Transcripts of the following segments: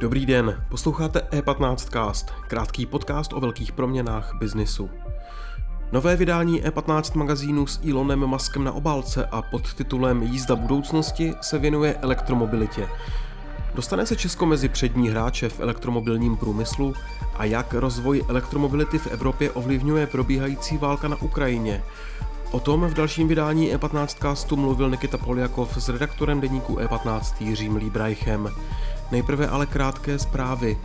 Dobrý den, posloucháte E15cast, krátký podcast o velkých proměnách biznisu. Nové vydání E15 magazínu s Elonem Muskem na obálce a pod titulem Jízda budoucnosti se věnuje elektromobilitě. Dostane se Česko mezi přední hráče v elektromobilním průmyslu a jak rozvoj elektromobility v Evropě ovlivňuje probíhající válka na Ukrajině. O tom v dalším vydání E15 castu mluvil Nikita Poljakov s redaktorem deníku E15 Jiřím Líbrajchem. Nejprve ale krátké zprávy.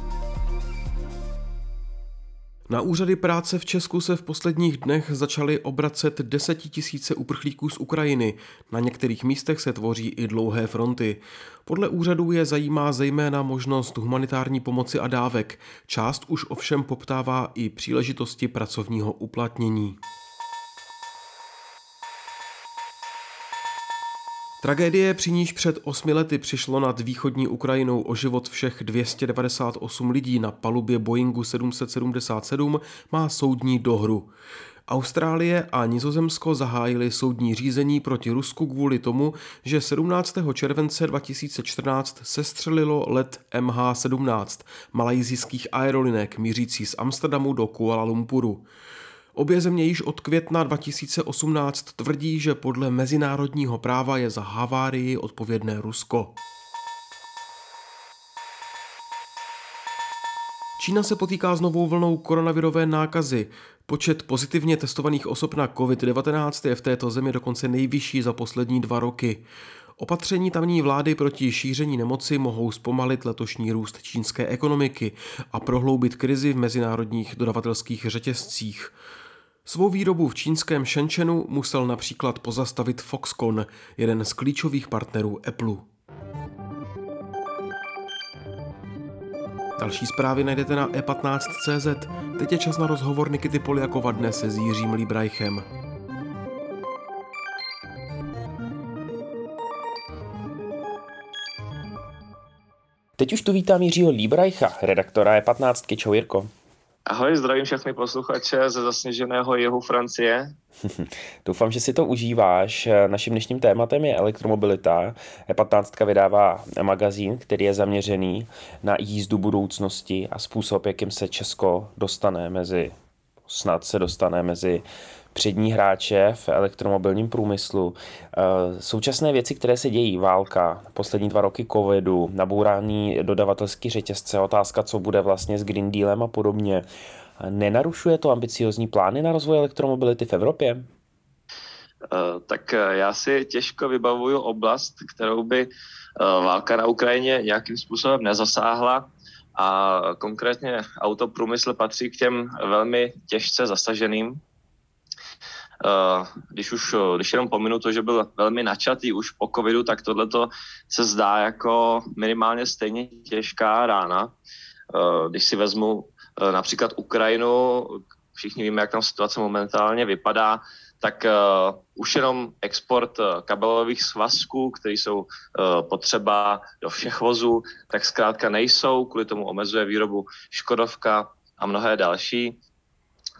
Na úřady práce v Česku se v posledních dnech začaly obracet desetitisíce uprchlíků z Ukrajiny. Na některých místech se tvoří i dlouhé fronty. Podle úřadů je zajímá zejména možnost humanitární pomoci a dávek. Část už ovšem poptává i příležitosti pracovního uplatnění. Tragédie, při níž před osmi lety přišlo nad východní Ukrajinou o život všech 298 lidí na palubě Boeingu 777, má soudní dohru. Austrálie a Nizozemsko zahájili soudní řízení proti Rusku kvůli tomu, že 17. července 2014 sestřelilo let MH17 malajzijských aerolinek mířící z Amsterdamu do Kuala Lumpuru. Obě země již od května 2018 tvrdí, že podle mezinárodního práva je za havárii odpovědné Rusko. Čína se potýká s novou vlnou koronavirové nákazy. Počet pozitivně testovaných osob na COVID-19 je v této zemi dokonce nejvyšší za poslední dva roky. Opatření tamní vlády proti šíření nemoci mohou zpomalit letošní růst čínské ekonomiky a prohloubit krizi v mezinárodních dodavatelských řetězcích. Svou výrobu v čínském Shenzhenu musel například pozastavit Foxconn, jeden z klíčových partnerů Apple. Další zprávy najdete na e15.cz. Teď je čas na rozhovor Nikity Poliakova dnes se Jiřím Líbrajchem. Teď už tu vítám Jiřího Líbrajcha, redaktora E15. Čau Jirko. Ahoj, zdravím všechny posluchače ze zasněženého jihu Francie. Doufám, že si to užíváš. Naším dnešním tématem je elektromobilita. E15 vydává magazín, který je zaměřený na jízdu budoucnosti a způsob, jakým se Česko dostane mezi, snad se dostane mezi přední hráče v elektromobilním průmyslu. Eh, současné věci, které se dějí, válka, poslední dva roky covidu, nabourání dodavatelský řetězce, otázka, co bude vlastně s Green Dealem a podobně, nenarušuje to ambiciozní plány na rozvoj elektromobility v Evropě? Eh, tak eh, já si těžko vybavuju oblast, kterou by válka na Ukrajině nějakým způsobem nezasáhla a konkrétně autoprůmysl patří k těm velmi těžce zasaženým Eh, když už, eh, když jenom pominu to, že byl velmi načatý už po covidu, tak tohle se zdá jako minimálně stejně těžká rána. Eh, když si vezmu například Ukrajinu, všichni víme, jak tam situace momentálně vypadá, tak uh, už jenom export uh, kabelových svazků, které jsou uh, potřeba do všech vozů, tak zkrátka nejsou, kvůli tomu omezuje výrobu Škodovka a mnohé další.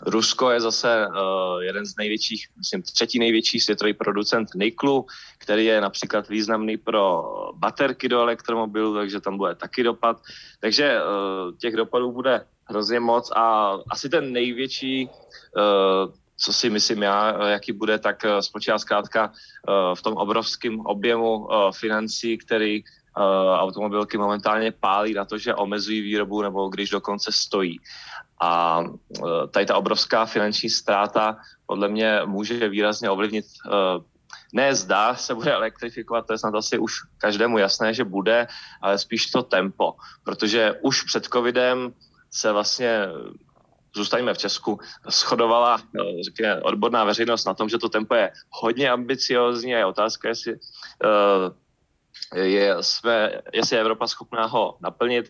Rusko je zase uh, jeden z největších, myslím třetí největší světový producent niklu, který je například významný pro baterky do elektromobilů, takže tam bude taky dopad. Takže uh, těch dopadů bude hrozně moc a asi ten největší, uh, co si myslím já, jaký bude, tak spočívá zkrátka uh, v tom obrovském objemu financí, který automobilky momentálně pálí na to, že omezují výrobu nebo když dokonce stojí. A tady ta obrovská finanční ztráta podle mě může výrazně ovlivnit ne zdá se bude elektrifikovat, to je snad asi už každému jasné, že bude, ale spíš to tempo, protože už před covidem se vlastně zůstaňme v Česku, shodovala, e, řekněme, odborná veřejnost na tom, že to tempo je hodně ambiciozní a je otázka, jestli, je, jsme, jestli je Evropa schopná ho naplnit.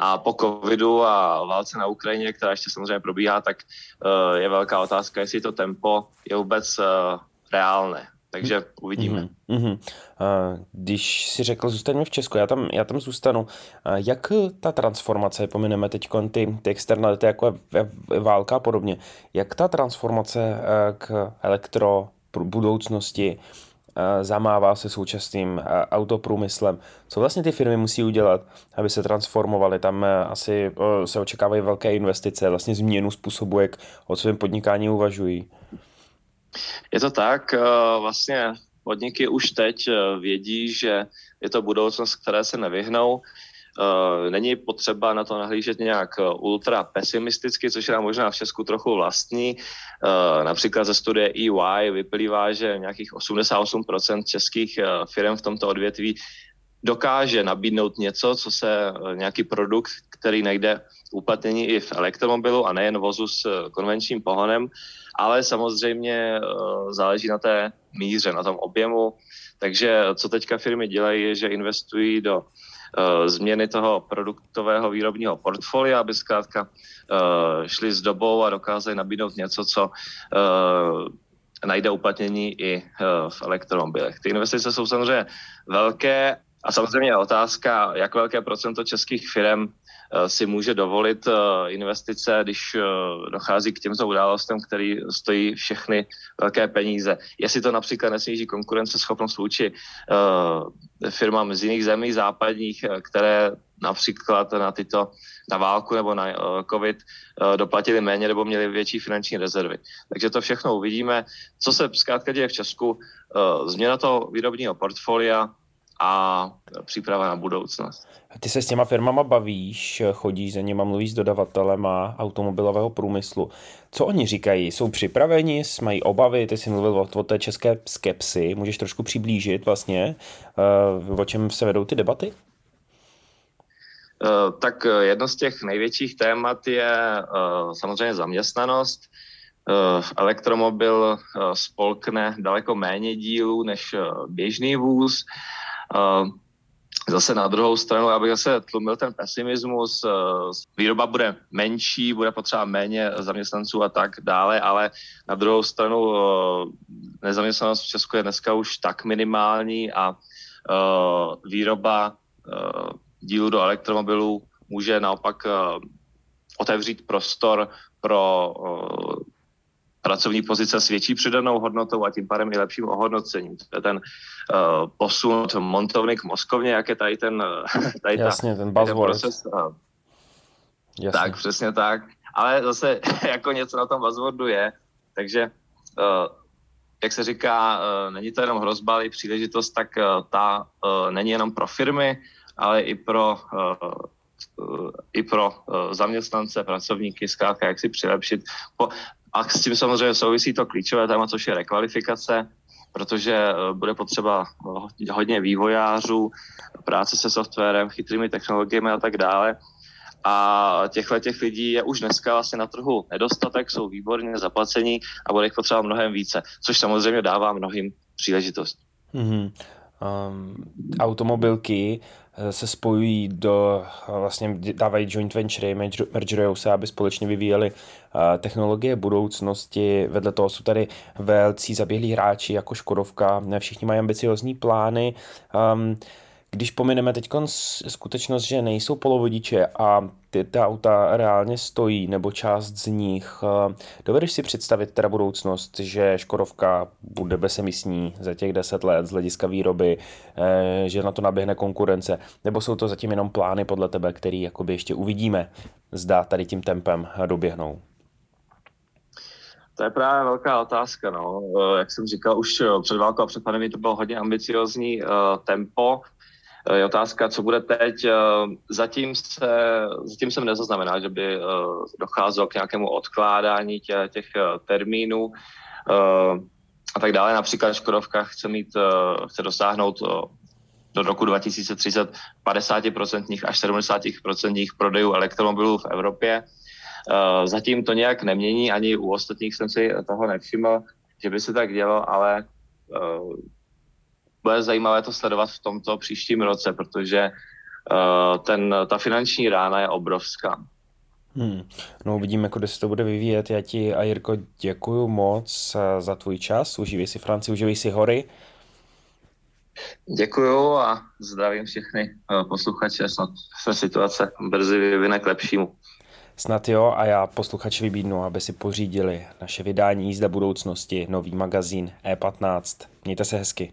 A po covidu a válce na Ukrajině, která ještě samozřejmě probíhá, tak uh, je velká otázka, jestli to tempo je vůbec reálné. Takže uvidíme. Mm-hmm. Když si řekl, zůstaňme v Česku, já tam, já tam zůstanu. Jak ta transformace, pomineme teď ty, ty externality, jako je, válka a podobně, jak ta transformace k elektro budoucnosti zamává se současným autoprůmyslem. Co vlastně ty firmy musí udělat, aby se transformovaly? Tam asi se očekávají velké investice, vlastně změnu způsobu, jak o svém podnikání uvažují. Je to tak, vlastně podniky už teď vědí, že je to budoucnost, které se nevyhnou. Není potřeba na to nahlížet nějak ultra pesimisticky, což je nám možná v Česku trochu vlastní. Například ze studie EY vyplývá, že nějakých 88% českých firm v tomto odvětví dokáže nabídnout něco, co se nějaký produkt, který najde uplatnění i v elektromobilu a nejen vozu s konvenčním pohonem, ale samozřejmě záleží na té míře, na tom objemu. Takže co teďka firmy dělají, je, že investují do Eh, změny toho produktového výrobního portfolia, aby zkrátka eh, šli s dobou a dokázali nabídnout něco, co eh, najde uplatnění i v elektromobilech. Ty investice jsou samozřejmě velké a samozřejmě otázka, jak velké procento českých firm Eh, si může dovolit eh, investice, když eh, dochází k těmto událostem, který stojí všechny velké peníze. Jestli to například nesníží konkurenceschopnost vůči firmám z jiných zemí západních, které například na tyto na válku nebo na COVID doplatili méně nebo měli větší finanční rezervy. Takže to všechno uvidíme. Co se zkrátka děje v Česku, změna toho výrobního portfolia, a příprava na budoucnost. Ty se s těma firmama bavíš, chodíš za nima, mluvíš s dodavatelem a automobilového průmyslu. Co oni říkají? Jsou připraveni, mají obavy? Ty jsi mluvil o, o té české skepsy. Můžeš trošku přiblížit vlastně, uh, o čem se vedou ty debaty? Uh, tak jedno z těch největších témat je samozřejmě zaměstnanost. Elektromobil spolkne daleko méně dílů než běžný vůz. Zase na druhou stranu, abych zase tlumil ten pesimismus, eh, výroba bude menší, bude potřeba méně zaměstnanců a tak dále, ale na druhou stranu eh, nezaměstnanost v Česku je dneska už tak minimální a eh, výroba dílu do elektromobilů může naopak otevřít prostor pro pracovní pozice s větší přidanou hodnotou a tím pádem i lepším ohodnocením. To je ten uh, posun od montovny k moskovně, jak je tady ten, tady Jasně, ta, ten buzzword. Ten proces. Uh, Jasně. Tak, přesně tak. Ale zase jako něco na tom buzzwordu je, takže uh, jak se říká, uh, není to jenom hrozba, ale i příležitost, tak uh, ta uh, není jenom pro firmy, ale i pro uh, i pro zaměstnance, pracovníky, zkrátka, jak si přilepšit. Po, a s tím samozřejmě souvisí to klíčové téma, což je rekvalifikace, protože eh, bude potřeba eh, hodně vývojářů, práce se softwarem, chytrými technologiemi a tak dále. A těchto těch lidí je už dneska vlastně na trhu nedostatek, jsou výborně zaplacení a bude jich potřeba mnohem více, což samozřejmě dává mnohým příležitost. Mm-hmm. Um, automobilky se spojují do, eh, vlastně dávají joint venture, mergerujou se, aby společně vyvíjeli eh, technologie budoucnosti. Vedle toho jsou tady velcí zaběhlí hráči jako Škodovka, všichni mají ambiciozní plány. Um, když pomineme teď skutečnost, že nejsou polovodiče a ty, ty auta reálně stojí, nebo část z nich, eh, dovedeš si představit teda budoucnost, že Škodovka bude bezemisní za těch deset let z hlediska výroby, eh, že na to naběhne konkurence, nebo jsou to zatím jenom plány podle tebe, který jakoby ještě uvidíme, zda tady tím tempem doběhnou? To je právě velká otázka. No. Eh, jak jsem říkal, už před válkou a před pandemí to bylo hodně ambiciozní tempo. Je otázka, co bude teď. Eh, zatím, se, zatím jsem nezaznamenal, že by eh, docházelo k nějakému odkládání těch, těch eh, termínů a tak dále. Například Škodovka chce mít, chce dosáhnout do roku 2030 50% až 70% prodejů elektromobilů v Evropě. Zatím to nějak nemění, ani u ostatních jsem si toho nevšiml, že by se tak dělo, ale bude zajímavé to sledovat v tomto příštím roce, protože uh, ten, ta finanční rána je obrovská. Hmm. No uvidíme, kde se to bude vyvíjet. Já ti, a Jirko, děkuji moc eh, za tvůj čas. Užívej si Francii, užívej si hory. Děkuju a zdravím všechny eh, posluchače. Snad se situace brzy vyvine k lepšímu. Snad jo a já posluchači vybídnu, aby si pořídili naše vydání Jízda budoucnosti, nový magazín E15. Mějte se hezky.